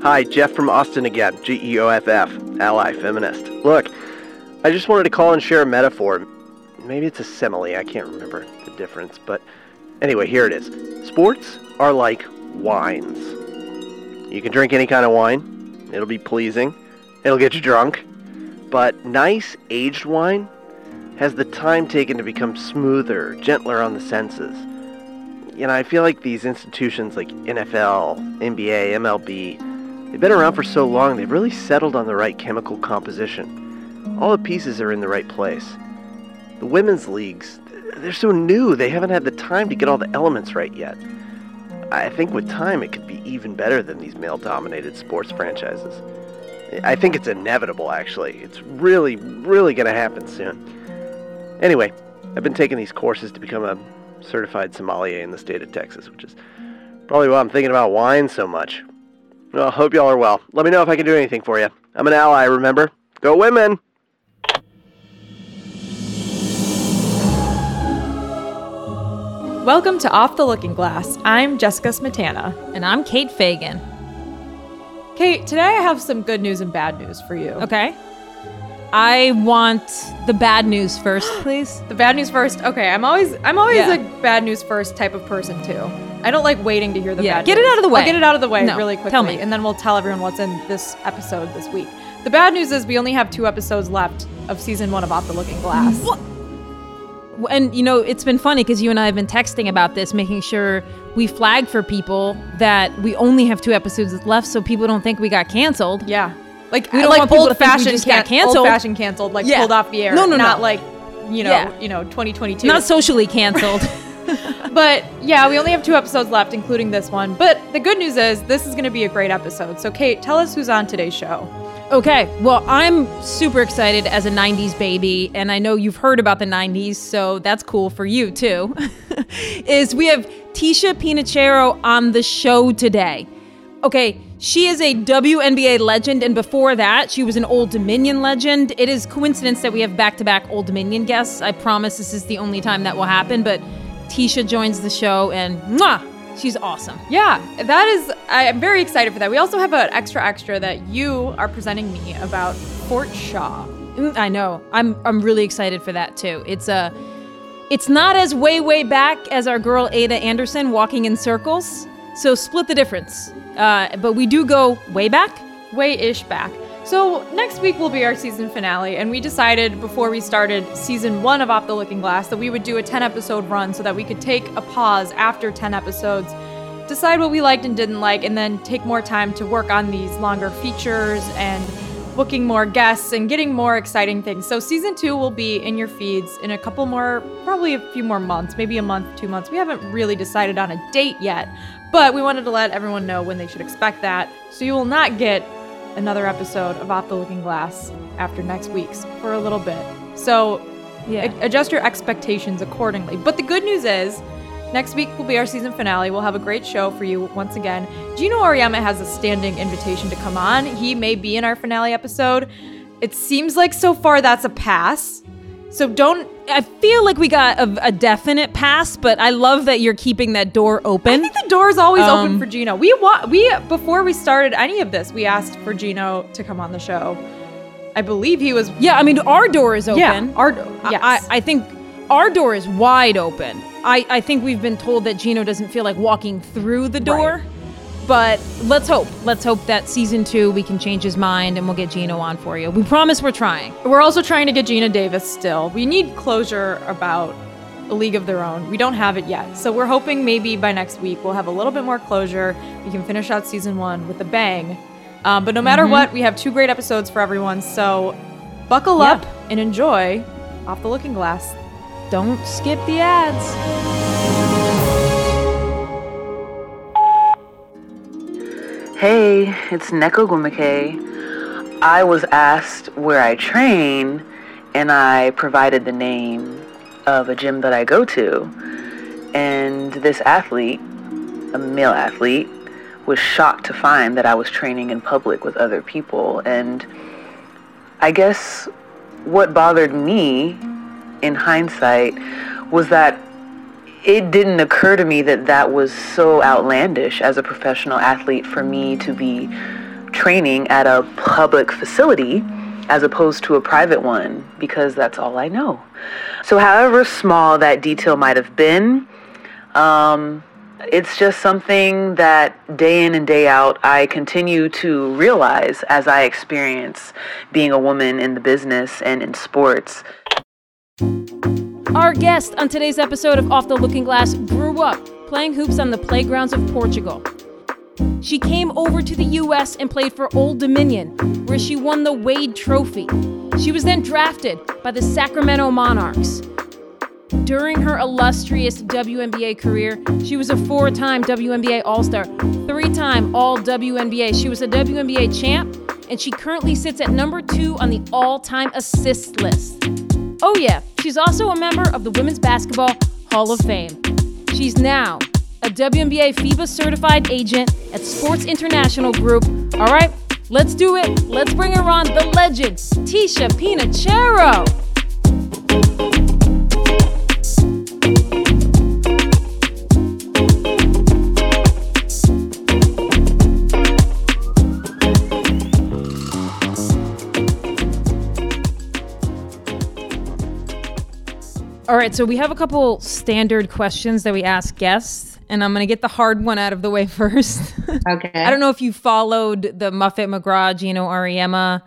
Hi, Jeff from Austin again, G-E-O-F-F, ally feminist. Look, I just wanted to call and share a metaphor. Maybe it's a simile, I can't remember the difference, but anyway, here it is. Sports are like wines. You can drink any kind of wine. It'll be pleasing. It'll get you drunk. But nice aged wine has the time taken to become smoother, gentler on the senses. You know, I feel like these institutions like NFL, NBA, MLB, they've been around for so long, they've really settled on the right chemical composition. All the pieces are in the right place. The women's leagues, they're so new, they haven't had the time to get all the elements right yet. I think with time it could be even better than these male dominated sports franchises. I think it's inevitable, actually. It's really, really going to happen soon. Anyway, I've been taking these courses to become a certified sommelier in the state of Texas, which is probably why I'm thinking about wine so much. Well, hope y'all are well. Let me know if I can do anything for you. I'm an ally, remember? Go women! Welcome to Off the Looking Glass. I'm Jessica Smetana. And I'm Kate Fagan. Kate, today I have some good news and bad news for you. Okay. I want the bad news first, please. The bad news first. Okay, I'm always I'm always Yeah. a bad news first type of person too. I don't like waiting to hear the Yeah, bad get it out of the way. I'll get it out of the way No, really quickly, tell me. and then we'll tell everyone what's in this episode this week. The bad news is we only have two episodes left of season one of Off the Looking Glass. What? And you know, it's been funny because you and I have been texting about this, making sure we flag for people that we only have two episodes left, so people don't think we got canceled. Yeah, like We don't like want old fashioned just got canceled. Old fashioned canceled, like Yeah. pulled off the air. No, no, no. not like you know, Yeah. you know, 2022. Not socially canceled. But yeah, we only have two episodes left, including this one. But the good news is this is going to be a great episode. So, Kate, tell us who's on today's show. Okay, well, I'm super excited as a 90s baby, and I know you've heard about the 90s, so that's cool for you too. is we have Ticha Penicheiro on the show today. Okay, she is a WNBA legend, and before that, she was an Old Dominion legend. It is coincidence that we have back to back Old Dominion guests. I promise this is the only time that will happen, but Ticha joins the show, and mwah, she's awesome. Yeah, that is, I'm very excited for that. We also have an extra extra that you are presenting me about Fort Shaw. Mm, I know. I'm I'm really excited for that too. It's a it's not as way way back as our girl Ada Anderson walking in circles. So split the difference. Uh, but we do go way back. way ish back. So next week will be our season finale, and we decided before we started season one of Off the Looking Glass that we would do a 10 episode run so that we could take a pause after 10 episodes, decide what we liked and didn't like, and then take more time to work on these longer features and booking more guests and getting more exciting things. So season two will be in your feeds in a couple more, probably a few more months, maybe a month, two months. We haven't really decided on a date yet, but we wanted to let everyone know when they should expect that. So you will not get another episode of Off the Looking Glass after next week's for a little bit. So Yeah. adjust your expectations accordingly. But the good news is, next week will be our season finale. We'll have a great show for you once again. Geno Auriemma has a standing invitation to come on. He may be in our finale episode. It seems like so far that's a pass. So don't. I feel like we got a, a definite pass, but I love that you're keeping that door open. I open. think the door is always open Um, for Geno. We wa- we before we started any of this, we asked for Geno to come on the show. I believe he was. yeah, I mean our door is open. Yeah, our yes. I, I think our door is wide open. I, I think we've been told that Geno doesn't feel like walking through the door. But let's hope. Let's hope that season two we can change his mind and we'll get Geno on for you. We promise we're trying. We're also trying to get Geena Davis still. We need closure about a league of their own. We don't have it yet. So we're hoping maybe by next week we'll have a little bit more closure. We can finish out season one with a bang. Um, but no matter what, we have two great episodes for everyone. So buckle Yeah. up and enjoy Off the Looking Glass. Don't skip the ads. Hey, it's Nneka Ogwumike. I was asked where I train, and I provided the name of a gym that I go to. And this athlete, a male athlete, was shocked to find that I was training in public with other people. And I guess what bothered me in hindsight was that it didn't occur to me that that was so outlandish as a professional athlete for me to be training at a public facility as opposed to a private one because that's all I know. So, however small that detail might have been, um, it's just something that day in and day out I continue to realize as I experience being a woman in the business and in sports. Our guest on today's episode of Off the Looking Glass grew up playing hoops on the playgrounds of Portugal. She came over to the US and played for Old Dominion, where she won the Wade Trophy. She was then drafted by the Sacramento Monarchs. During her illustrious WNBA career, she was a four time WNBA All Star, three time All WNBA. She was a WNBA champ, and she currently sits at number two on the all time assist list. Oh, yeah, she's also a member of the Women's Basketball Hall of Fame. She's now a WNBA FIBA certified agent at Sports International Group. All right, let's do it. Let's bring her on, the legend, Ticha Penicheiro. All right, so we have a couple standard questions that we ask guests, and I'm going to get the hard one out of the way first. Okay. I don't know if you followed the Muffet McGraw, Geno Auriemma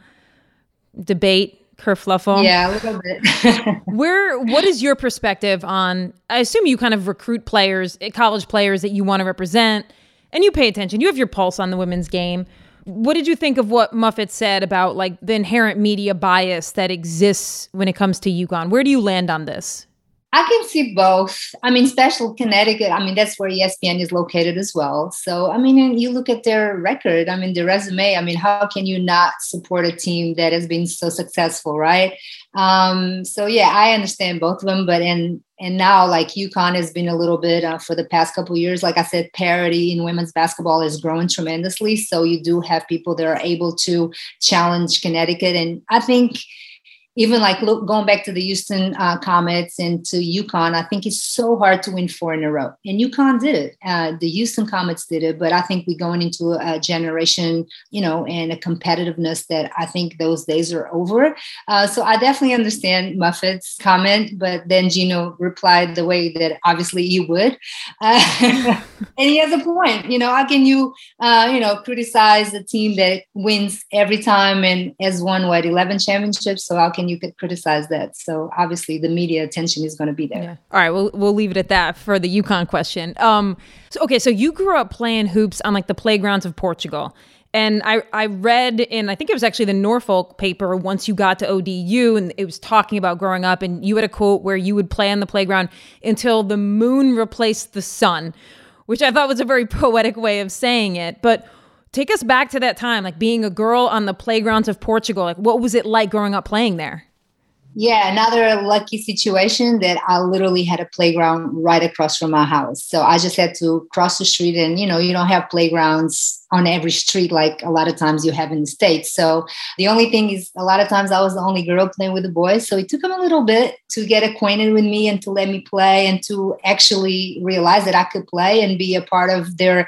debate, kerfluffle. Yeah, a little bit. Where, what is your perspective on? I assume you kind of recruit players, eh, college players that you want to represent, and you pay attention. You have your pulse on the women's game. What did you think of what Muffet said about like the inherent media bias that exists when it comes to UConn? Where do you land on this? I can see both. I mean, special Connecticut, I mean, that's where ESPN is located as well. So, I mean, and you look at their record, I mean, the resume, I mean, how can you not support a team that has been so successful, right? Um, so yeah, I understand both of them, but and and now like UConn has been a little bit uh, for the past couple years. Like I said, parity in women's basketball is growing tremendously. So you do have people that are able to challenge Connecticut, and I think even like look, going back to the Houston uh, Comets and to UConn, I think it's so hard to win four in a row. And UConn did it. Uh, the Houston Comets did it, but I think we're going into a generation, you know, and a competitiveness that I think those days are over. Uh, so I definitely understand Muffet's comment, but then Geno replied the way that obviously you would, uh, and he has a point. You know, how can you, uh, you know, criticize a team that wins every time and has won what eleven championships? So how can you could criticize that. So obviously the media attention is going to be there. Yeah. All right, we'll we'll leave it at that for the UConn question. Um, so okay, so you grew up playing hoops on like the playgrounds of Portugal. And I, I read in, I think it was actually the Norfolk paper once you got to ODU, and it was talking about growing up. And you had a quote where you would play on the playground until the moon replaced the sun, which I thought was a very poetic way of saying it. But take us back to that time, like being a girl on the playgrounds of Portugal. Like, what was it like growing up playing there? Yeah, another lucky situation that I literally had a playground right across from my house. So I just had to cross the street, and you know, you don't have playgrounds on every street like a lot of times you have in the states. So the only thing is a lot of times i was the only girl playing with the boys so it took them a little bit to get acquainted with me and to let me play and to actually realize that i could play and be a part of their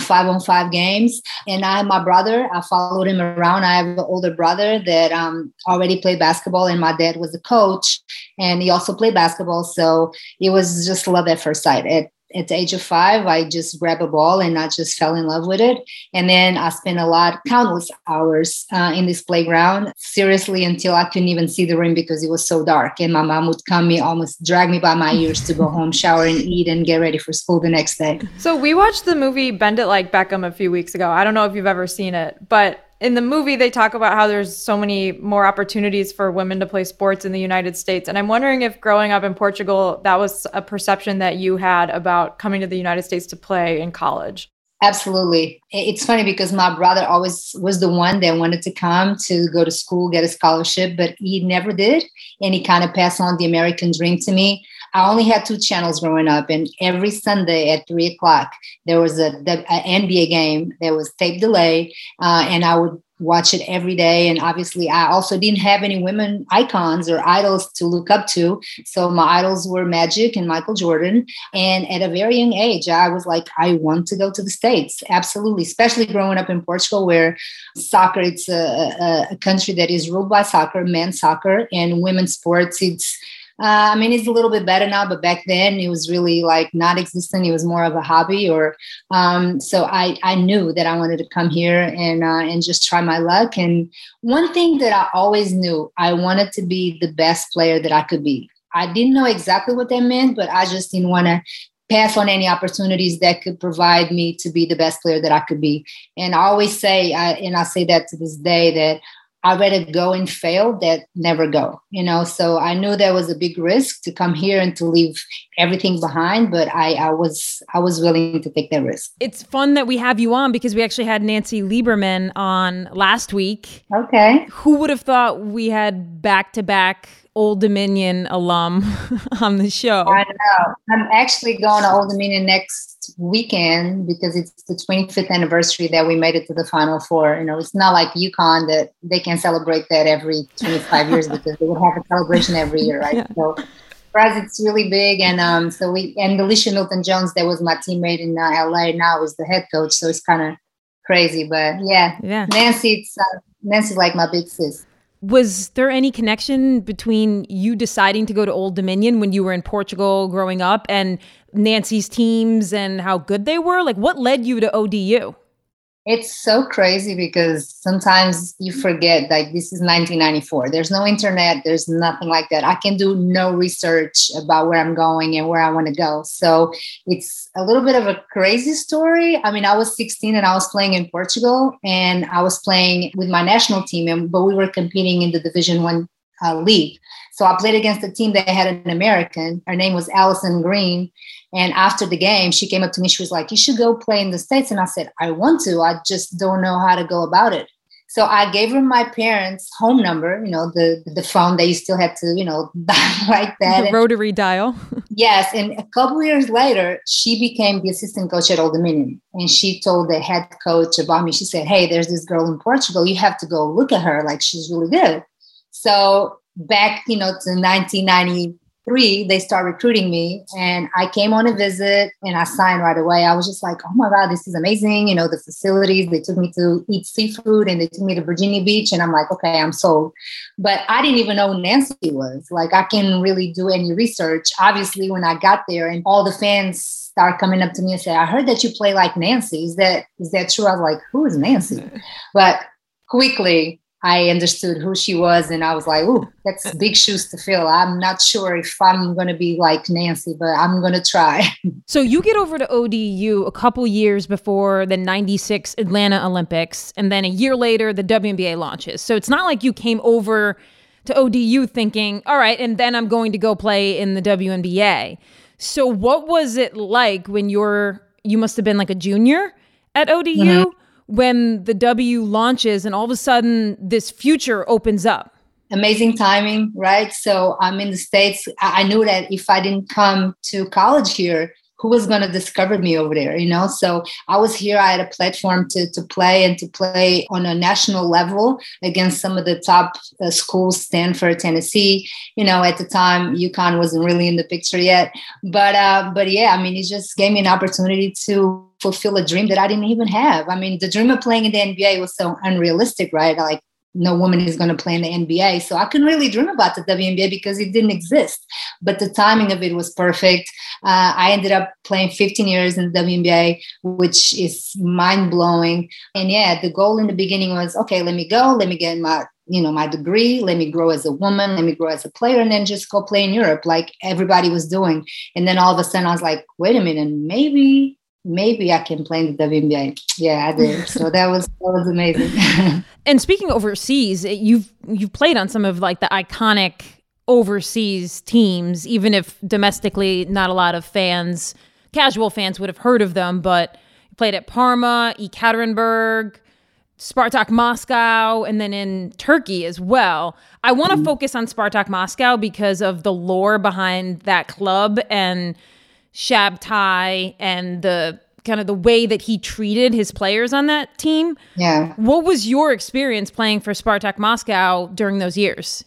five on five games. And i my brother i followed him around. I have an older brother that um, already played basketball and my dad was a coach and he also played basketball. So it was just love at first sight. At at the age of five, I just grabbed a ball and I just fell in love with it. And then I spent a lot, countless hours uh, in this playground, seriously, until I couldn't even see the rim because it was so dark. And my mom would come me, almost drag me by my ears to go home, shower, and eat, and get ready for school the next day. So we watched the movie Bend It Like Beckham a few weeks ago. I don't know if you've ever seen it, but in the movie they talk about how there's so many more opportunities for women to play sports in the United States and I'm wondering if growing up in Portugal that was a perception that you had about coming to the United States to play in college. Absolutely. It's funny because my brother always was the one that wanted to come to go to school, get a scholarship, but he never did. And he kind of passed on the American dream to me. I only had two channels growing up, and every Sunday at three o'clock, there was a, a NBA game. There was tape delay, uh, and I would watch it every day. And obviously, I also didn't have any women icons or idols to look up to. So my idols were Magic and Michael Jordan. And at a very young age, I was like, I want to go to the States. Absolutely. Especially growing up in Portugal, where soccer, it's a, a, a country that is ruled by soccer, men's soccer, and women's sports, it's uh, I mean, it's a little bit better now, but back then it was really like not existent. It was more of a hobby, or um, so I I knew that I wanted to come here and uh, and just try my luck. And one thing that I always knew, I wanted to be the best player that I could be. I didn't know exactly what that meant, but I just didn't want to pass on any opportunities that could provide me to be the best player that I could be. And I always say, I, and I say that to this day, that I'd rather go and fail than never go, you know. So I knew there was a big risk to come here and to leave everything behind, but I, I was I was willing to take that risk. It's fun that we have you on because we actually had Nancy Lieberman on last week. Okay. Who would have thought we had back to back Old Dominion alum on the show? I know. I'm actually going to Old Dominion next weekend because it's the 25th anniversary that we made it to the final four. You know, it's not like UConn that they can celebrate that every 25 years because they would have a celebration every year, right? Yeah. So for us, it's really big. And um, so we, and DeLisha Milton Jones, that was my teammate in uh, LA, now is the head coach. So it's kind of crazy. But yeah, yeah. Nancy, it's, uh, Nancy's like my big sis was there any connection between you deciding to go to Old Dominion when you were in Portugal growing up and Nancy's teams and how good they were? Like, what led you to ODU? It's so crazy because sometimes you forget like this is 1994. There's no internet, there's nothing like that. I can do no research about where I'm going and where I want to go. So it's a little bit of a crazy story. I mean, I was 16 and I was playing in Portugal and I was playing with my national team, but we were competing in the Division One uh, league. So I played against a team that had an American. Her name was Allison Green. And after the game, she came up to me. She was like, You should go play in the States. And I said, I want to. I just don't know how to go about it. So I gave her my parents' home number, you know, the the phone that you still had to, you know, dial like that. The rotary dial. yes. And a couple years later, she became the assistant coach at Old Dominion. And she told the head coach about me. She said, Hey, there's this girl in Portugal. You have to go look at her. Like she's really good. So back, you know, to 1993, they start recruiting me and I came on a visit and I signed right away. I was just like, oh my God, this is amazing. You know, the facilities, they took me to eat seafood and they took me to Virginia Beach. And I'm like, okay, I'm sold. But I didn't even know who Nancy was. Like, I can really do any research. Obviously, when I got there and all the fans start coming up to me and say, I heard that you play like Nancy. Is that is that true? I was like, who is Nancy? Mm. But quickly I understood who she was, and I was like, "Ooh, that's big shoes to fill." I'm not sure if I'm going to be like Nancy, but I'm going to try. So you get over to ODU a couple years before the '96 Atlanta Olympics, and then a year later the WNBA launches. So it's not like you came over to ODU thinking, "All right, and then I'm going to go play in the WNBA." So what was it like when you're you must have been like a junior at ODU? Mm-hmm when the W launches and all of a sudden this future opens up? Amazing timing, right? So I'm in the States. I knew that if I didn't come to college here, who was going to discover me over there you know so i was here i had a platform to, to play and to play on a national level against some of the top uh, schools stanford tennessee you know at the time UConn wasn't really in the picture yet but uh, but yeah i mean it just gave me an opportunity to fulfill a dream that I didn't even have. I mean, the dream of playing in the NBA was so unrealistic, right? Like no woman is going to play in the NBA. So I couldn't really dream about the WNBA because it didn't exist. But the timing of it was perfect. Uh, I ended up playing 15 years in the WNBA, which is mind blowing. And yeah, the goal in the beginning was okay, let me go, let me get my you know my degree let me grow as a woman let me grow as a player and then just go play in europe like everybody was doing and then all of a sudden i was like wait a minute maybe maybe I can play in the WNBA. Yeah, I did. So that was that was amazing. and speaking overseas, you've you've played on some of like the iconic overseas teams, even if domestically not a lot of fans, casual fans would have heard of them, but played at Parma, Ekaterinburg, Spartak Moscow, and then in Turkey as well. I want to mm-hmm. focus on Spartak Moscow because of the lore behind that club and Shabtai and the kind of the way that he treated his players on that team. Yeah. What was your experience playing for Spartak Moscow during those years?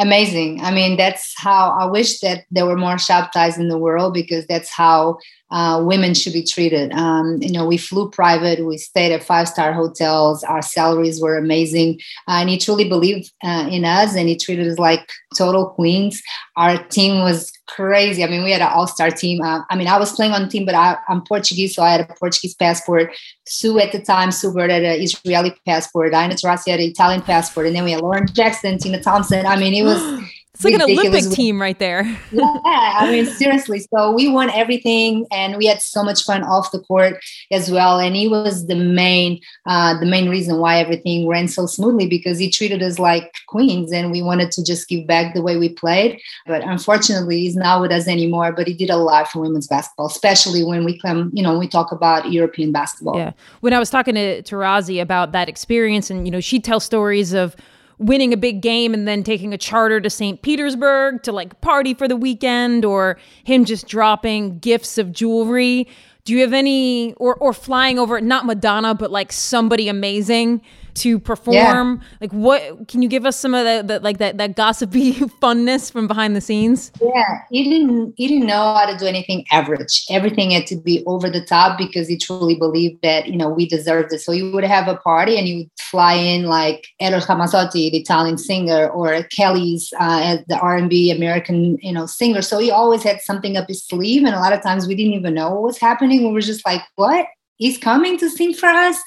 Amazing. I mean, that's how I wish that there were more Shabtais in the world because that's how uh, women should be treated. Um, you know, we flew private, we stayed at five star hotels, our salaries were amazing. Uh, and he truly believed uh, in us and he treated us like total queens. Our team was crazy. I mean, we had an all star team. Uh, I mean, I was playing on the team, but I, am Portuguese, so I had a Portuguese passport. Sue at the time, Sue Bird had an Israeli passport. Diana Taurasi had an Italian passport. And then we had Lauren Jackson, Tina Thompson. I mean, it was. It's like an Olympic team right there. yeah, I mean, seriously. So we won everything, and we had so much fun off the court as well. And he was the main, uh, the main reason why everything ran so smoothly because he treated us like queens, and we wanted to just give back the way we played. But unfortunately, he's not with us anymore. But he did a lot for women's basketball, especially when we come, you know, we talk about European basketball. Yeah. When I was talking to Taurasi about that experience, and you know, she tells stories of winning a big game and then taking a charter to St. Petersburg to like party for the weekend or him just dropping gifts of jewelry. Do you have any or or flying over not Madonna but like somebody amazing to perform? Yeah. Like what can you give us some of the, the, like that that gossipy funness from behind the scenes? Yeah, he didn't he didn't know how to do anything average. Everything had to be over the top because he truly believed that, you know, we deserved it. So he would have a party and he would fly in like Eros Ramazzotti, the Italian singer, or Kelis uh, the R&B American, you know, singer. So he always had something up his sleeve and a lot of times we didn't even know what was happening. We were just like, "What? He's coming to sing for us.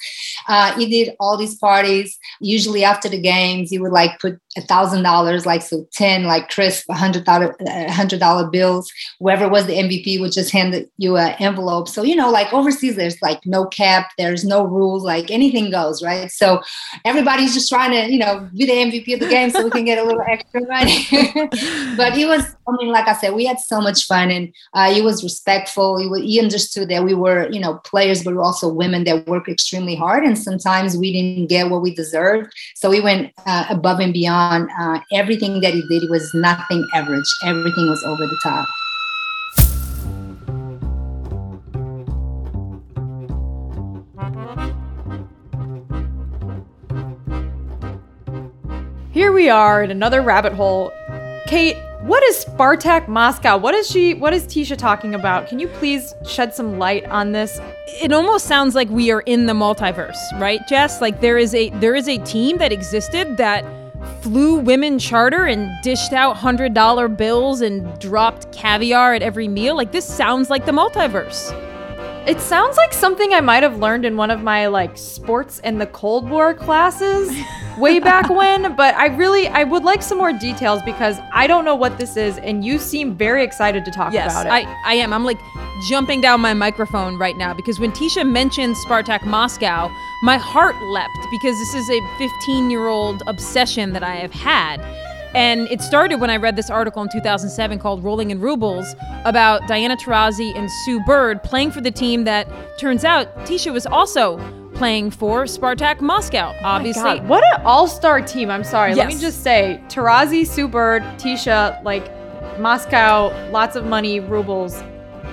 Uh, he did all these parties. Usually after the games, he would like put a thousand dollars, like so ten, like crisp, a hundred dollar, hundred dollar bills. Whoever was the MVP would just hand you an envelope. So you know, like overseas, there's like no cap, there's no rules, like anything goes, right? So everybody's just trying to, you know, be the MVP of the game so we can get a little extra money. but he was, I mean, like I said, we had so much fun, and uh, he was respectful. He, he understood that we were, you know, players, but were also women that work extremely hard, and sometimes we didn't get what we deserved. So we went uh, above and beyond uh, everything that he did. Was nothing average. Everything was over the top. Here we are in another rabbit hole. Kate, what is Spartak Moscow? What is she what is Ticha talking about? Can you please shed some light on this? It almost sounds like we are in the multiverse, right, Jess? Like there is a there is a team that existed that flew women charter and dished out $100 bills and dropped caviar at every meal. Like, this sounds like the multiverse. It sounds like something I might have learned in one of my like sports and the Cold War classes way back when, but I really I would like some more details because I don't know what this is and you seem very excited to talk yes, about it. I, I am. I'm like jumping down my microphone right now because when Ticha mentioned Spartak Moscow, my heart leapt because this is a 15 year old obsession that I have had. And it started when I read this article in 2007 called Rolling in Rubles about Diana Taurasi and Sue Bird playing for the team that turns out Ticha was also playing for Spartak Moscow, oh obviously. Oh what an all star team. I'm sorry. Yes. Let me just say Taurasi, Sue Bird, Ticha, like Moscow, lots of money, rubles.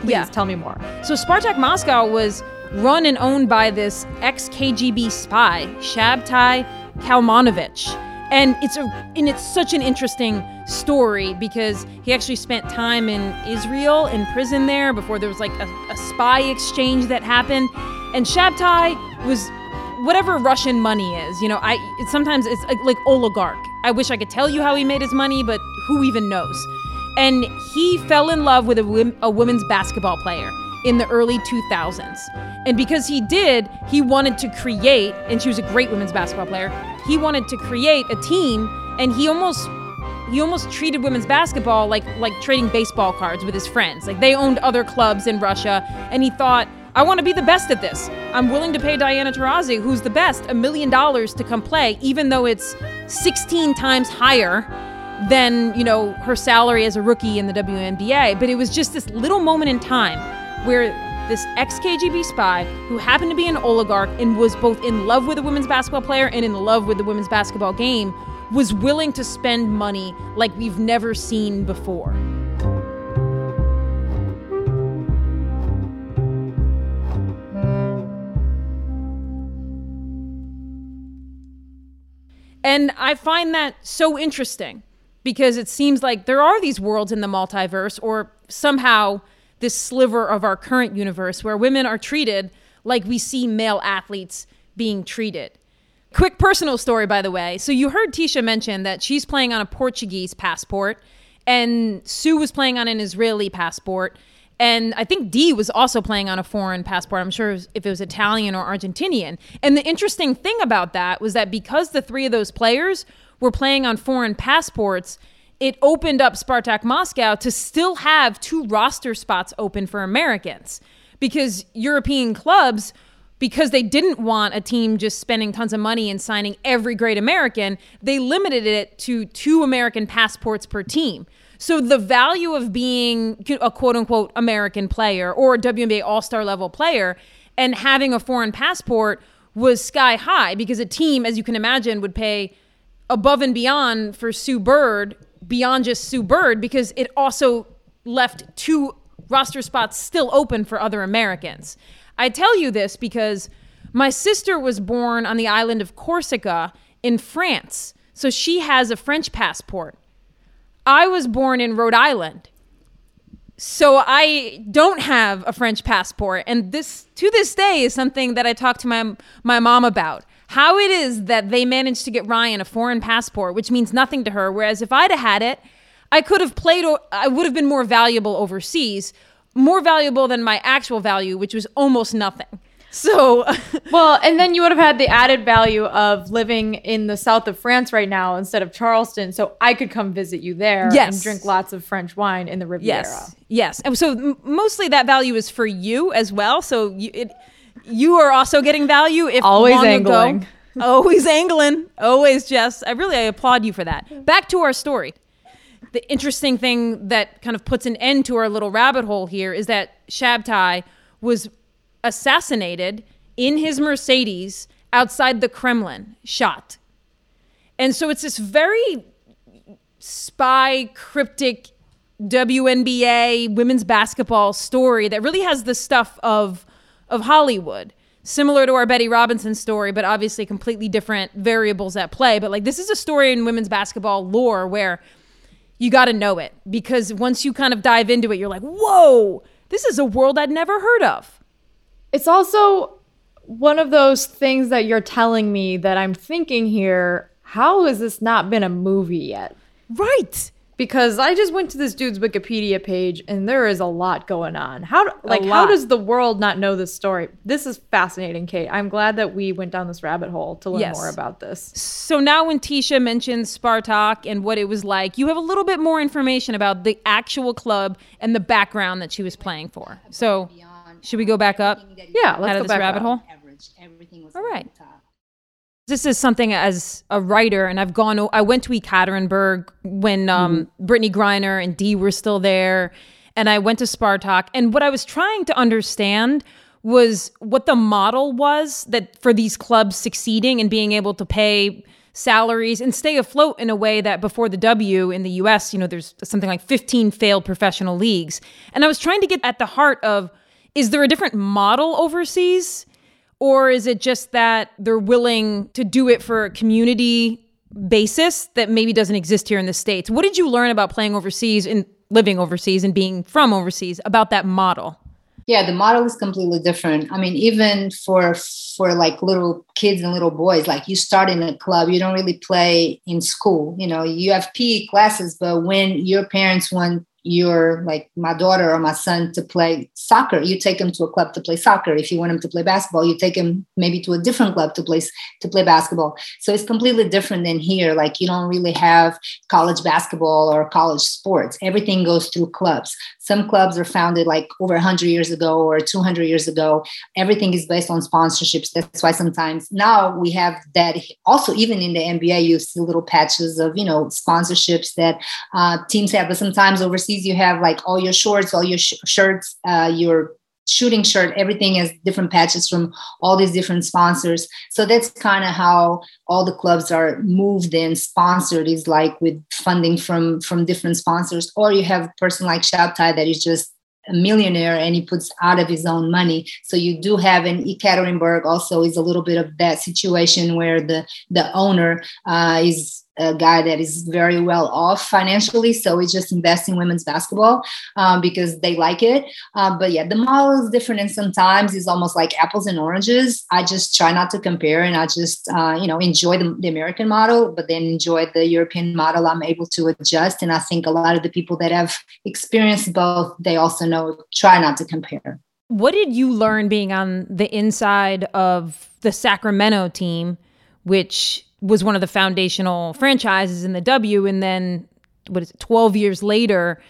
Please yeah. tell me more. So Spartak Moscow was run and owned by this ex KGB spy, Shabtai Kalmanovich. And it's a and it's such an interesting story because he actually spent time in Israel in prison there before there was like a, a spy exchange that happened. And Shabtai was whatever Russian money is. You know, I it, sometimes it's like oligarch. I wish I could tell you how he made his money, but who even knows? And he fell in love with a, a women's basketball player in the early 2000s. And because he did, he wanted to create, and she was a great women's basketball player, he wanted to create a team, and he almost he almost treated women's basketball like like trading baseball cards with his friends. Like they owned other clubs in Russia, and he thought, I want to be the best at this. I'm willing to pay Diana Taurasi, who's the best, a million dollars to come play, even though it's 16 times higher than, you know, her salary as a rookie in the WNBA. But it was just this little moment in time where this ex KGB spy who happened to be an oligarch and was both in love with a women's basketball player and in love with the women's basketball game was willing to spend money like we've never seen before. And I find that so interesting because it seems like there are these worlds in the multiverse or somehow this sliver of our current universe where women are treated like we see male athletes being treated. Quick personal story, by the way. So, you heard Ticha mention that she's playing on a Portuguese passport, and Sue was playing on an Israeli passport. And I think Dee was also playing on a foreign passport. I'm sure if it was Italian or Argentinian. And the interesting thing about that was that because the three of those players were playing on foreign passports, it opened up Spartak Moscow to still have two roster spots open for Americans. Because European clubs, because they didn't want a team just spending tons of money and signing every great American, they limited it to two American passports per team. So the value of being a quote unquote American player or a WNBA all star level player and having a foreign passport was sky high because a team, as you can imagine, would pay above and beyond for Sue Bird, beyond just Sue Bird, because it also left two roster spots still open for other Americans. I tell you this because my sister was born on the island of Corsica in France. So she has a French passport. I was born in Rhode Island. So I don't have a French passport and this to this day is something that I talk to my my mom about. How it is that they managed to get Ryan a foreign passport, which means nothing to her, whereas if I'd have had it, I could have played I would have been more valuable overseas, more valuable than my actual value, which was almost nothing. So, well, and then you would have had the added value of living in the south of France right now instead of Charleston. So I could come visit you there yes. and drink lots of French wine in the Riviera. Yes, yes. And so m- mostly that value is for you as well. So you, it, you are also getting value if always angling. Ago, always angling. Always, Jess. I really I applaud you for that. Back to our story. The interesting thing that kind of puts an end to our little rabbit hole here is that Shabtai was assassinated in his Mercedes outside the Kremlin, shot. And so it's this very spy, cryptic WNBA women's basketball story that really has the stuff of of Hollywood. Similar to our Betty Robinson story, but obviously completely different variables at play. But like this is a story in women's basketball lore where you got to know it because once you kind of dive into it, you're like, whoa, this is a world I'd never heard of. It's also one of those things that you're telling me that I'm thinking here. How has this not been a movie yet? Right. Because I just went to this dude's Wikipedia page and there is a lot going on. How like how does the world not know this story? This is fascinating, Kate. I'm glad that we went down this rabbit hole to learn yes. more about this. So now when Ticha mentions Spartak and what it was like, you have a little bit more information about the actual club and the background that she was playing for. So should we go back up? Yeah, let's go back. out of this rabbit up. hole. All right. This is something as a writer, and I've gone. I went to Ekaterinburg when um, mm-hmm. Brittney Griner and Dee were still there, and I went to Spartak. And what I was trying to understand was what the model was that for these clubs succeeding and being able to pay salaries and stay afloat in a way that before the W in the US, you know, there's something like 15 failed professional leagues. And I was trying to get at the heart of is there a different model overseas? Or is it just that they're willing to do it for a community basis that maybe doesn't exist here in the States? What did you learn about playing overseas and living overseas and being from overseas about that model? yeah the model is completely different i mean even for for like little kids and little boys like you start in a club you don't really play in school you know you have pe classes but when your parents want your like my daughter or my son to play soccer you take them to a club to play soccer if you want them to play basketball you take them maybe to a different club to play to play basketball so it's completely different than here like you don't really have college basketball or college sports everything goes through clubs some clubs are founded like over 100 years ago or 200 years ago. Everything is based on sponsorships. That's why sometimes now we have that. Also, even in the NBA, you see little patches of you know sponsorships that uh, teams have. But sometimes overseas, you have like all your shorts, all your sh- shirts, uh, your shooting shirt, everything has different patches from all these different sponsors. So that's kind of how all the clubs are moved and sponsored is like with funding from from different sponsors. Or you have a person like Shabtai that is just a millionaire and he puts out of his own money. So you do have an Ekaterinburg also is a little bit of that situation where the the owner uh, is a guy that is very well off financially, so he's just investing in women's basketball um, because they like it. Um, but yeah, the model is different, and sometimes it's almost like apples and oranges. I just try not to compare, and I just uh, you know enjoy the, the American model, but then enjoy the European model. I'm able to adjust, and I think a lot of the people that have experienced both, they also know try not to compare. What did you learn being on the inside of the Sacramento team, which was one of the foundational franchises in the W, and then what is it, 12 years later,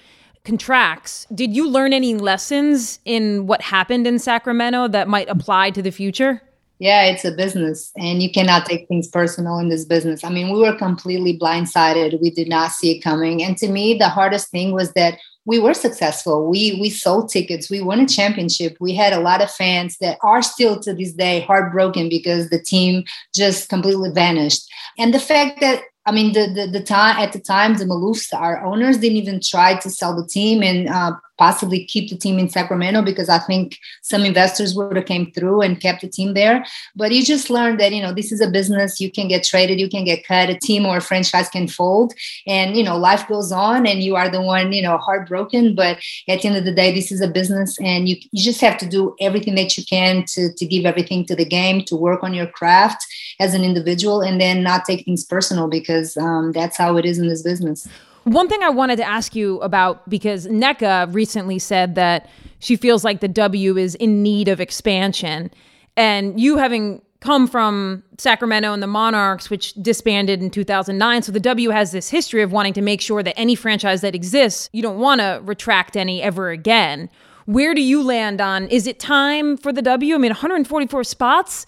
contracts. Did you learn any lessons in what happened in Sacramento that might apply to the future? Yeah, it's a business, and you cannot take things personal in this business. I mean, we were completely blindsided. We did not see it coming. And to me, the hardest thing was that we were successful. We we sold tickets. We won a championship. We had a lot of fans that are still to this day heartbroken because the team just completely vanished. And the fact that I mean, the, the, the time at the time, the Maloofs, our owners, didn't even try to sell the team and uh, possibly keep the team in Sacramento because I think some investors would have came through and kept the team there. But you just learned that you know this is a business. You can get traded, you can get cut. A team or a franchise can fold, and you know life goes on, and you are the one you know heartbroken. But at the end of the day, this is a business, and you you just have to do everything that you can to to give everything to the game, to work on your craft as an individual, and then not take things personal because um, that's how it is in this business. One thing I wanted to ask you about because Nneka recently said that she feels like the W is in need of expansion. And you having come from Sacramento and the Monarchs, which disbanded in 2009. So the W has this history of wanting to make sure that any franchise that exists, you don't want to retract any ever again. Where do you land on? Is it time for the W? I mean, 144 spots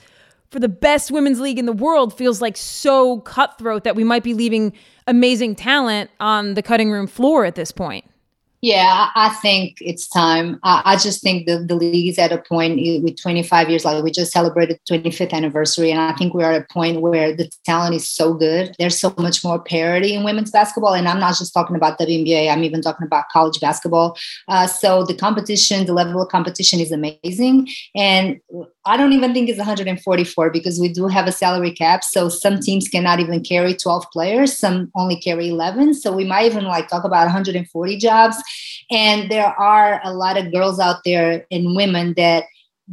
for the best women's league in the world feels like so cutthroat that we might be leaving amazing talent on the cutting room floor at this point. Yeah, I think it's time. I, just think the, the league is at a point with 25 years. Like we just celebrated 25th anniversary, and I think we're at a point where the talent is so good. There's so much more parity in women's basketball, and I'm not just talking about WNBA. I'm even talking about college basketball. Uh, so the competition, the level of competition is amazing, and I don't even think it's 144 because we do have a salary cap. So some teams cannot even carry 12 players. Some only carry 11. So we might even like talk about 140 jobs and there are a lot of girls out there and women that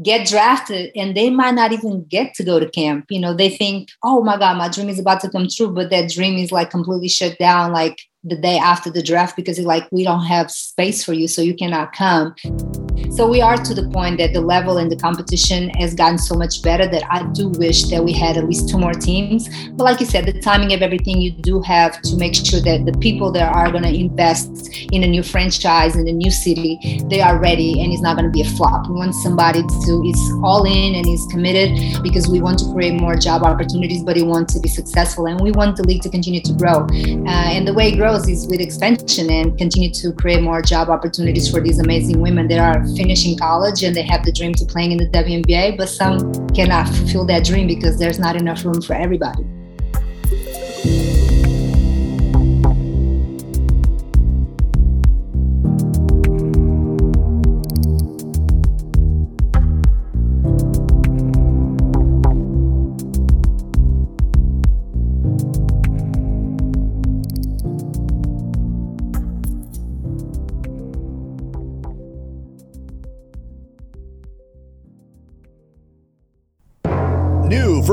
get drafted and they might not even get to go to camp. You know, they think, oh my God, my dream is about to come true, but that dream is like completely shut down like the day after the draft because it's like, we don't have space for you, so you cannot come. So we are to the point that the level and the competition has gotten so much better that I do wish that we had at least two more teams. But like you said, the timing of everything you do have to make sure that the people that are going to invest in a new franchise in a new city, they are ready and it's not going to be a flop. We want somebody to is all in and is committed because we want to create more job opportunities, but we want to be successful and we want the league to continue to grow. Uh, and the way it grows is with expansion and continue to create more job opportunities for these amazing women that are finishing college and they have the dream to playing in the WNBA, but some cannot fulfill that dream because there's not enough room for everybody.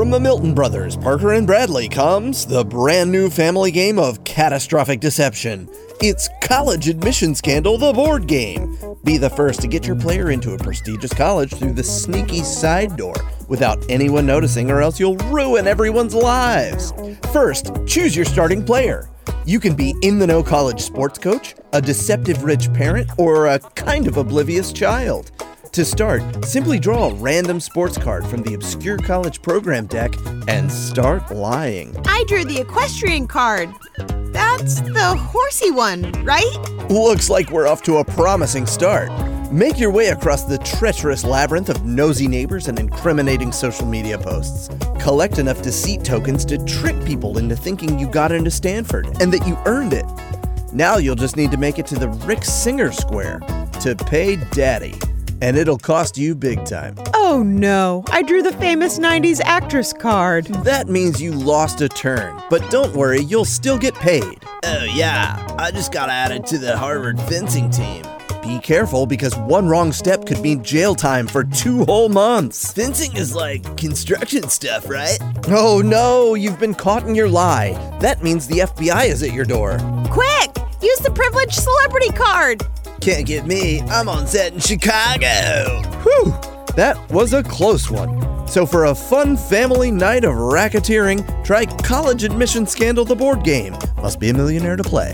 From the Milton brothers, Parker and Bradley, comes the brand new family game of catastrophic deception. It's College Admission Scandal, the board game. Be the first to get your player into a prestigious college through the sneaky side door without anyone noticing, or else you'll ruin everyone's lives. First, choose your starting player. You can be in the know college sports coach, a deceptive rich parent, or a kind of oblivious child. To start, simply draw a random sports card from the obscure college program deck and start lying. I drew the equestrian card. That's the horsey one, right? Looks like we're off to a promising start. Make your way across the treacherous labyrinth of nosy neighbors and incriminating social media posts. Collect enough deceit tokens to trick people into thinking you got into Stanford and that you earned it. Now you'll just need to make it to the Rick Singer Square to pay daddy. And it'll cost you big time. Oh no, I drew the famous 90s actress card. That means you lost a turn, but don't worry, you'll still get paid. Oh, yeah, I just got added to the Harvard fencing team. Be careful because one wrong step could mean jail time for two whole months. Fencing is like construction stuff, right? Oh no, you've been caught in your lie. That means the FBI is at your door. Quick, use the privileged celebrity card. Can't get me, I'm on set in Chicago. Whew, that was a close one. So, for a fun family night of racketeering, try College Admission Scandal the board game. Must be a millionaire to play.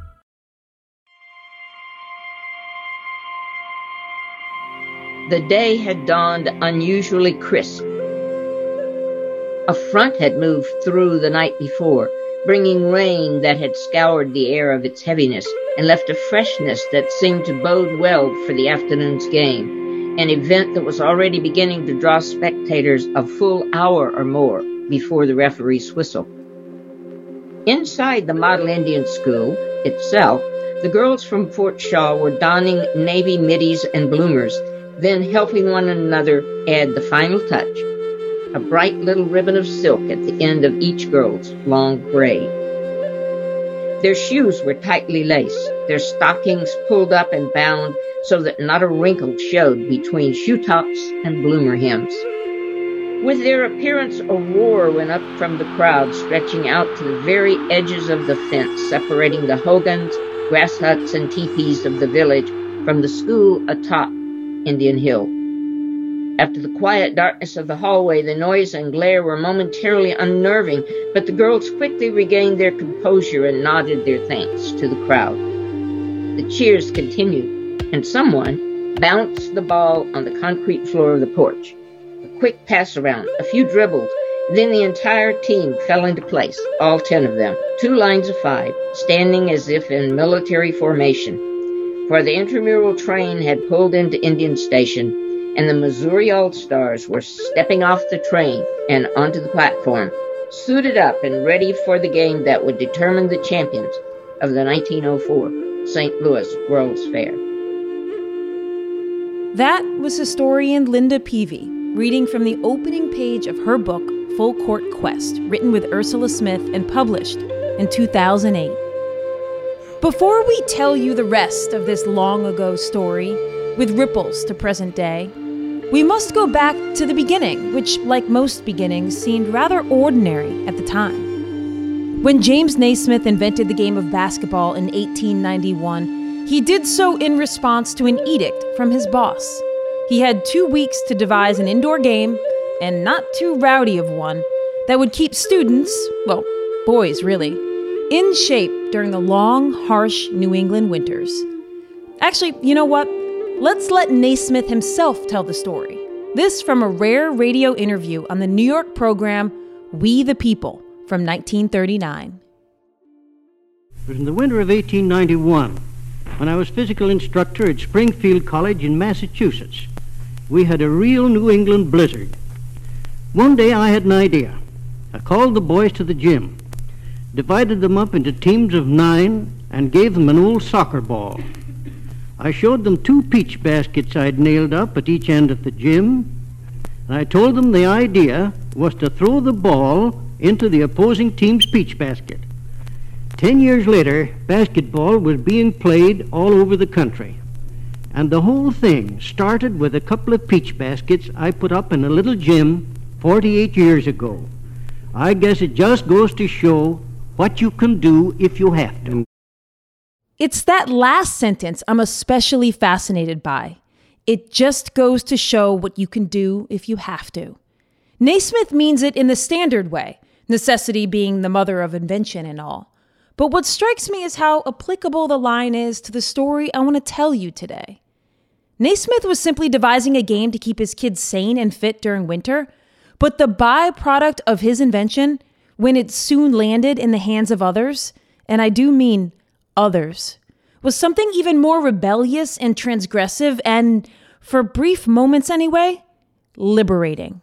The day had dawned unusually crisp. A front had moved through the night before, bringing rain that had scoured the air of its heaviness and left a freshness that seemed to bode well for the afternoon's game, an event that was already beginning to draw spectators a full hour or more before the referee's whistle. Inside the Model Indian School itself, the girls from Fort Shaw were donning navy middies and bloomers then helping one another add the final touch a bright little ribbon of silk at the end of each girl's long braid. Their shoes were tightly laced, their stockings pulled up and bound so that not a wrinkle showed between shoe tops and bloomer hems. With their appearance, a roar went up from the crowd, stretching out to the very edges of the fence, separating the hogans, grass huts, and teepees of the village from the school atop Indian Hill. After the quiet darkness of the hallway, the noise and glare were momentarily unnerving, but the girls quickly regained their composure and nodded their thanks to the crowd. The cheers continued, and someone bounced the ball on the concrete floor of the porch. A quick pass around, a few dribbles, then the entire team fell into place, all ten of them, two lines of five, standing as if in military formation for the intramural train had pulled into Indian Station, and the Missouri All Stars were stepping off the train and onto the platform, suited up and ready for the game that would determine the champions of the 1904 St. Louis World's Fair. That was historian Linda Peavy reading from the opening page of her book, Full Court Quest, written with Ursula Smith and published in 2008. Before we tell you the rest of this long ago story, with ripples to present day, we must go back to the beginning, which, like most beginnings, seemed rather ordinary at the time. When James Naismith invented the game of basketball in 1891, he did so in response to an edict from his boss. He had two weeks to devise an indoor game, and not too rowdy of one, that would keep students, well, boys really, in shape during the long, harsh New England winters. Actually, you know what? Let's let Naismith himself tell the story. This from a rare radio interview on the New York program We the People from 1939. It was in the winter of 1891 when I was physical instructor at Springfield College in Massachusetts. We had a real New England blizzard. One day I had an idea. I called the boys to the gym divided them up into teams of nine, and gave them an old soccer ball. I showed them two peach baskets I'd nailed up at each end of the gym, and I told them the idea was to throw the ball into the opposing team's peach basket. Ten years later, basketball was being played all over the country. And the whole thing started with a couple of peach baskets I put up in a little gym 48 years ago. I guess it just goes to show what you can do if you have to. It's that last sentence I'm especially fascinated by. It just goes to show what you can do if you have to. Naismith means it in the standard way, necessity being the mother of invention and all. But what strikes me is how applicable the line is to the story I want to tell you today. Naismith was simply devising a game to keep his kids sane and fit during winter, but the byproduct of his invention, when it soon landed in the hands of others, and I do mean others, was something even more rebellious and transgressive and, for brief moments anyway, liberating.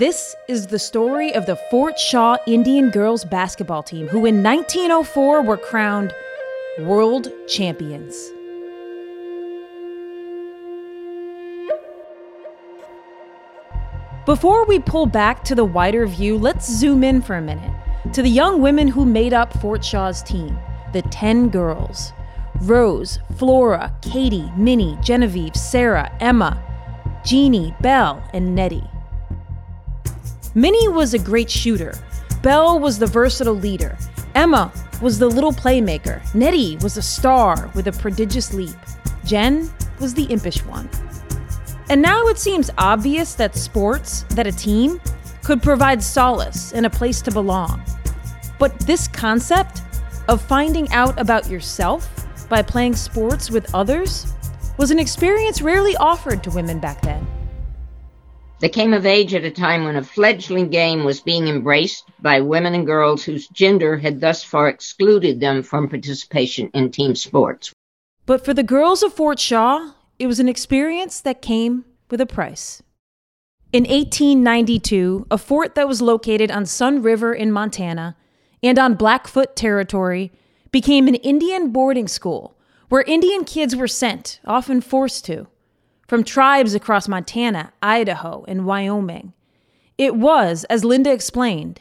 This is the story of the Fort Shaw Indian girls basketball team, who in 1904 were crowned world champions. Before we pull back to the wider view, let's zoom in for a minute to the young women who made up Fort Shaw's team, the 10 girls. Rose, Flora, Katie, Minnie, Genevieve, Sarah, Emma, Jeannie, Belle, and Nettie. Minnie was a great shooter. Belle was the versatile leader. Emma was the little playmaker. Nettie was a star with a prodigious leap. Jen was the impish one. And now it seems obvious that sports, that a team, could provide solace and a place to belong. But this concept of finding out about yourself by playing sports with others was an experience rarely offered to women back then. They came of age at a time when a fledgling game was being embraced by women and girls whose gender had thus far excluded them from participation in team sports. But for the girls of Fort Shaw, it was an experience that came with a price. In 1892, a fort that was located on Sun River in Montana and on Blackfoot territory became an Indian boarding school where Indian kids were sent, often forced to, from tribes across Montana, Idaho, and Wyoming. It was, as Linda explained,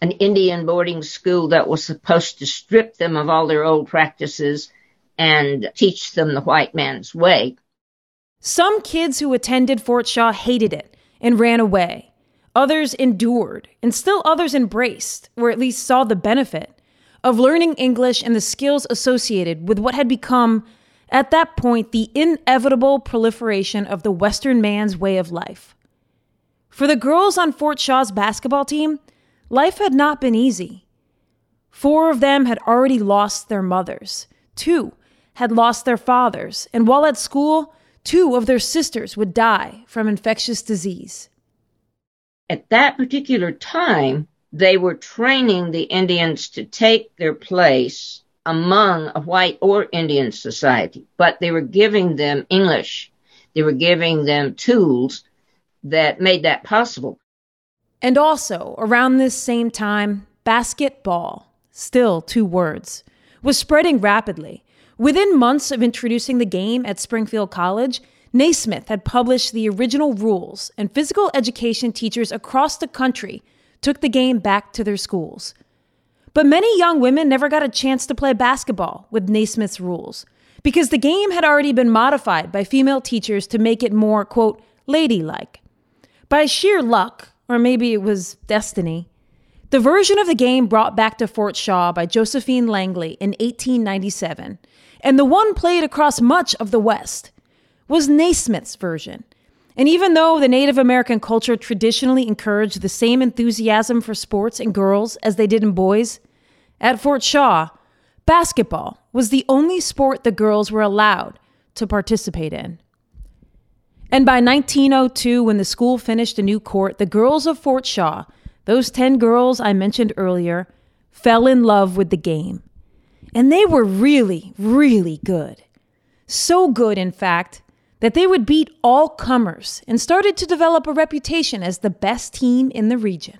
an Indian boarding school that was supposed to strip them of all their old practices and teach them the white man's way. Some kids who attended Fort Shaw hated it and ran away. Others endured, and still others embraced, or at least saw the benefit, of learning English and the skills associated with what had become, at that point, the inevitable proliferation of the Western man's way of life. For the girls on Fort Shaw's basketball team, life had not been easy. Four of them had already lost their mothers. Two had lost their fathers, and while at school, two of their sisters would die from infectious disease. At that particular time, they were training the Indians to take their place among a white or Indian society, but they were giving them English. They were giving them tools that made that possible. And also, around this same time, basketball, still two words, was spreading rapidly. Within months of introducing the game at Springfield College, Naismith had published the original rules, and physical education teachers across the country took the game back to their schools. But many young women never got a chance to play basketball with Naismith's rules because the game had already been modified by female teachers to make it more, quote, ladylike. By sheer luck, or maybe it was destiny, the version of the game brought back to Fort Shaw by Josephine Langley in 1897 and the one played across much of the West, was Naismith's version. And even though the Native American culture traditionally encouraged the same enthusiasm for sports in girls as they did in boys, at Fort Shaw, basketball was the only sport the girls were allowed to participate in. And by 1902, when the school finished a new court, the girls of Fort Shaw, those 10 girls I mentioned earlier, fell in love with the game. And they were really, really good. So good, in fact, that they would beat all comers and started to develop a reputation as the best team in the region.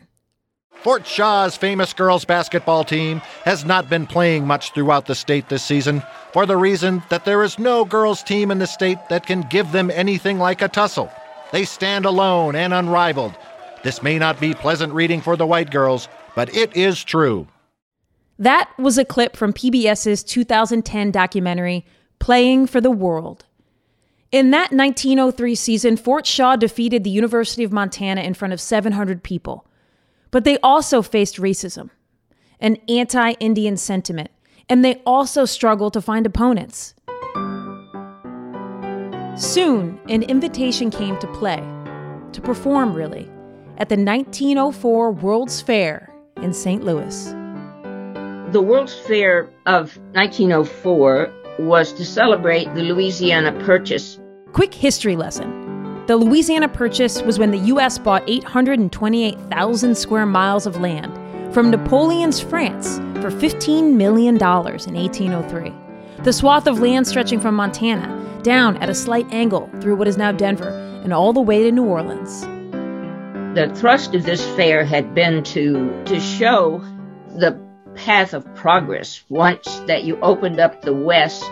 Fort Shaw's famous girls basketball team has not been playing much throughout the state this season for the reason that there is no girls team in the state that can give them anything like a tussle. They stand alone and unrivaled. This may not be pleasant reading for the white girls, but it is true. That was a clip from PBS's 2010 documentary, Playing for the World. In that 1903 season, Fort Shaw defeated the University of Montana in front of 700 people. But they also faced racism, an anti Indian sentiment, and they also struggled to find opponents. Soon, an invitation came to play, to perform really, at the 1904 World's Fair in St. Louis. The World's Fair of 1904 was to celebrate the Louisiana Purchase. Quick history lesson. The Louisiana Purchase was when the U.S. bought 828,000 square miles of land from Napoleon's France for $15 million in 1803. The swath of land stretching from Montana down at a slight angle through what is now Denver and all the way to New Orleans. The thrust of this fair had been to, to show the path of progress once that you opened up the West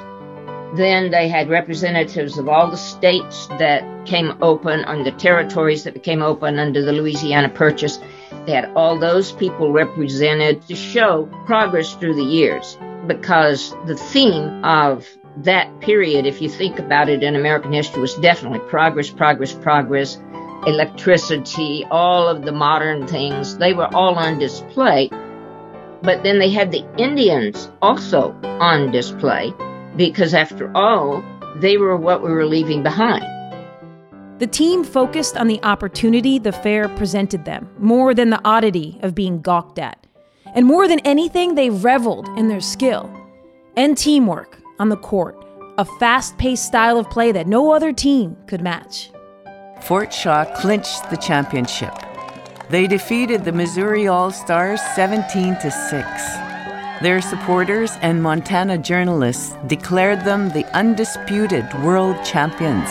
then they had representatives of all the states that came open, on the territories that became open under the Louisiana Purchase. They had all those people represented to show progress through the years because the theme of that period, if you think about it in American history, was definitely progress, progress, progress, electricity, all of the modern things. They were all on display. But then they had the Indians also on display because after all, they were what we were leaving behind. The team focused on the opportunity the fair presented them, more than the oddity of being gawked at. And more than anything, they reveled in their skill and teamwork on the court, a fast paced style of play that no other team could match. Fort Shaw clinched the championship. They defeated the Missouri All Stars 17 to 6. Their supporters and Montana journalists declared them the undisputed world champions.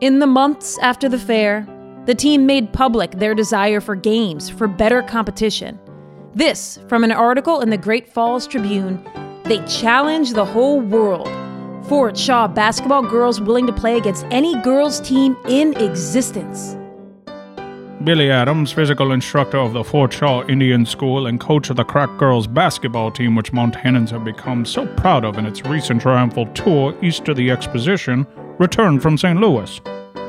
In the months after the fair, the team made public their desire for games, for better competition. This from an article in the Great Falls Tribune. They challenge the whole world. Fort Shaw basketball girls willing to play against any girls' team in existence. Billy Adams, physical instructor of the Fort Shaw Indian School and coach of the crack girls basketball team, which Montanans have become so proud of in its recent triumphal tour east of the Exposition, returned from St. Louis.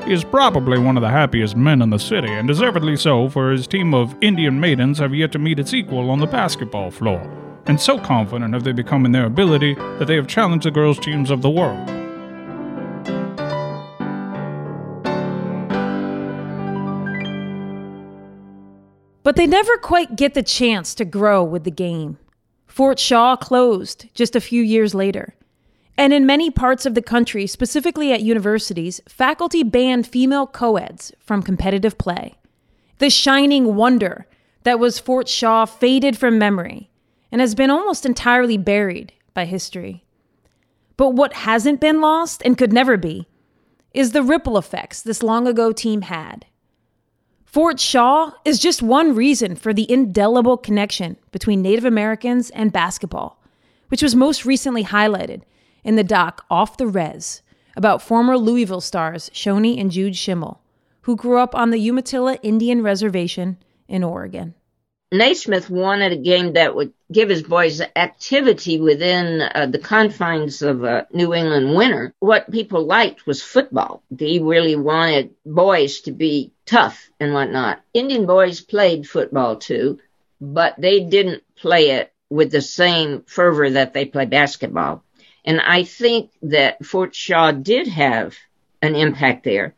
He is probably one of the happiest men in the city, and deservedly so, for his team of Indian maidens have yet to meet its equal on the basketball floor, and so confident have they become in their ability that they have challenged the girls' teams of the world. But they never quite get the chance to grow with the game. Fort Shaw closed just a few years later. And in many parts of the country, specifically at universities, faculty banned female co-eds from competitive play. The shining wonder that was Fort Shaw faded from memory and has been almost entirely buried by history. But what hasn't been lost and could never be is the ripple effects this long ago team had. Fort Shaw is just one reason for the indelible connection between Native Americans and basketball, which was most recently highlighted in the doc Off the Res about former Louisville stars Shoni and Jude Schimmel, who grew up on the Umatilla Indian Reservation in Oregon. Naismith wanted a game that would give his boys activity within uh, the confines of a New England winter. What people liked was football. He really wanted boys to be tough and whatnot. Indian boys played football too, but they didn't play it with the same fervor that they play basketball. And I think that Fort Shaw did have an impact there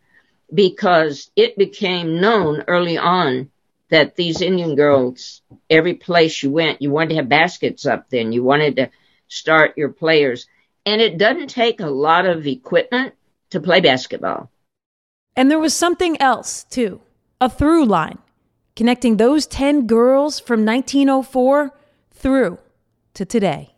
because it became known early on that these Indian girls, every place you went, you wanted to have baskets up then. You wanted to start your players. And it doesn't take a lot of equipment to play basketball. And there was something else, too a through line connecting those 10 girls from 1904 through to today.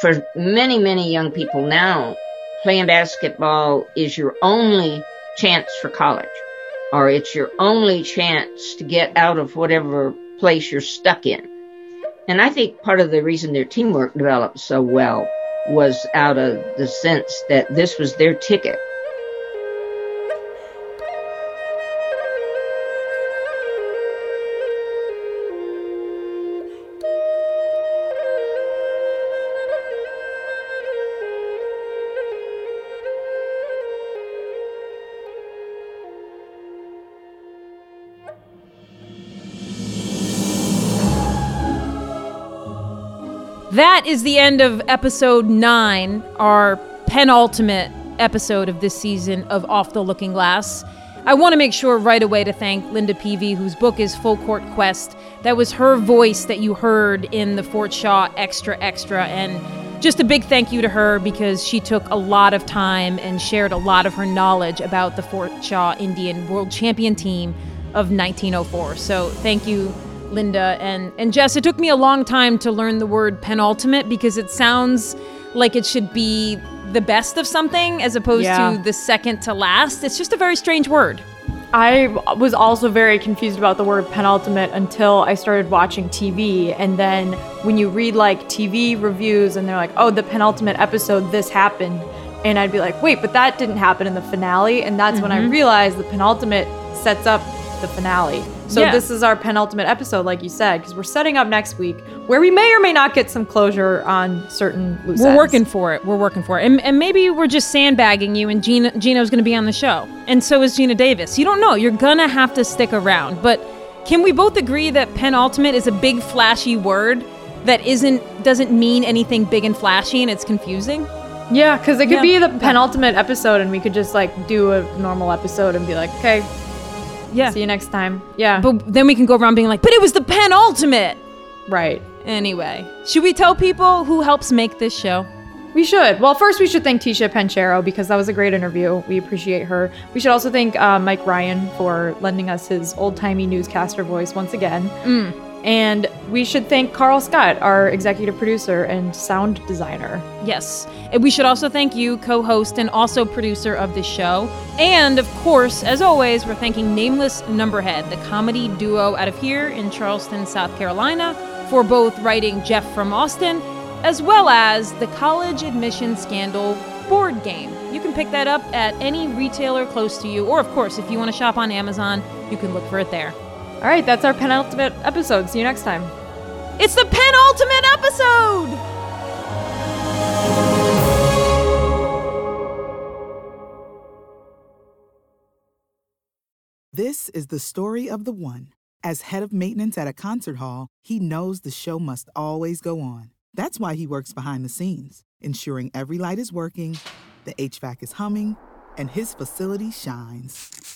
For many, many young people now, playing basketball is your only chance for college. Or it's your only chance to get out of whatever place you're stuck in. And I think part of the reason their teamwork developed so well was out of the sense that this was their ticket That is the end of episode nine, our penultimate episode of this season of Off the Looking Glass. I want to make sure right away to thank Linda Peavy, whose book is Full Court Quest. That was her voice that you heard in the Fort Shaw Extra Extra. And just a big thank you to her because she took a lot of time and shared a lot of her knowledge about the Fort Shaw Indian World Champion team of 1904. So thank you, Linda and and Jess. It took me a long time to learn the word penultimate because it sounds like it should be the best of something as opposed Yeah. to the second to last. It's just a very strange word. I was also very confused about the word penultimate until I started watching TV. And then when you read like TV reviews and they're like, oh, the penultimate episode, this happened. And I'd be like, wait, but that didn't happen in the finale. And that's when I Mhm. realized the penultimate sets up the finale. So Yeah. this is our penultimate episode, like you said, because we're setting up next week where we may or may not get some closure on certain loose We're ends. working for it. We're working for it. And, and maybe we're just sandbagging you and Gina Geno's going to be on the show. And so is Geena Davis. You don't know. You're going to have to stick around. But can we both agree that penultimate is a big flashy word that isn't doesn't mean anything big and flashy and it's confusing? Yeah, because it could Yeah. be the penultimate episode, and we could just like do a normal episode and be like, okay, yeah, see you next time. Yeah, But then we can go around being like, "But it was the penultimate." right. Anyway, should we tell people who helps make this show? We should. Well, first we should thank Ticha Penicheiro because that was a great interview. We appreciate her. We should also thank uh, Mike Ryan for lending us his old timey newscaster voice once again. Mm. And we should thank Carl Scott, our executive producer and sound designer. Yes. And we should also thank you, co host and also producer of this show. And of course, as always, we're thanking Nameless Numberhead, the comedy duo out of here in Charleston, South Carolina, for both writing Jeff from Austin as well as the college admission scandal board game. You can pick that up at any retailer close to you, or of course, if you want to shop on Amazon, you can look for it there. All right, that's our penultimate episode. See you next time. It's the penultimate episode! This is the story of the one. As head of maintenance at a concert hall, he knows the show must always go on. That's why he works behind the scenes, ensuring every light is working, the HVAC is humming, and his facility shines.